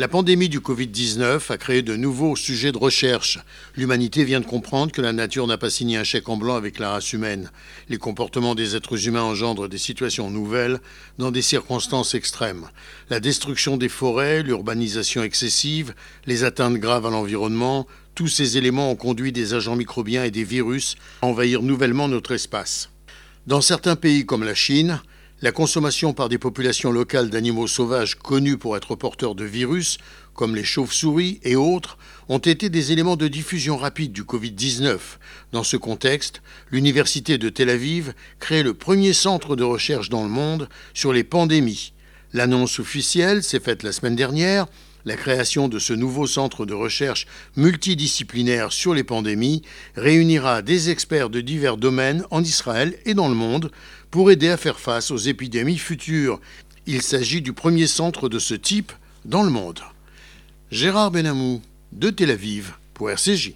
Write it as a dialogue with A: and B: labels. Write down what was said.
A: La pandémie du Covid-19 a créé de nouveaux sujets de recherche. L'humanité vient de comprendre que la nature n'a pas signé un chèque en blanc avec la race humaine. Les comportements des êtres humains engendrent des situations nouvelles dans des circonstances extrêmes. La destruction des forêts, l'urbanisation excessive, les atteintes graves à l'environnement, tous ces éléments ont conduit des agents microbiens et des virus à envahir nouvellement notre espace. Dans certains pays comme la Chine, la consommation par des populations locales d'animaux sauvages connus pour être porteurs de virus, comme les chauves-souris et autres, ont été des éléments de diffusion rapide du Covid-19. Dans ce contexte, l'Université de Tel Aviv crée le premier centre de recherche dans le monde sur les pandémies. L'annonce officielle s'est faite la semaine dernière. La création de ce nouveau centre de recherche multidisciplinaire sur les pandémies réunira des experts de divers domaines en Israël et dans le monde pour aider à faire face aux épidémies futures. Il s'agit du premier centre de ce type dans le monde. Gérard Benamou, de Tel Aviv, pour RCJ.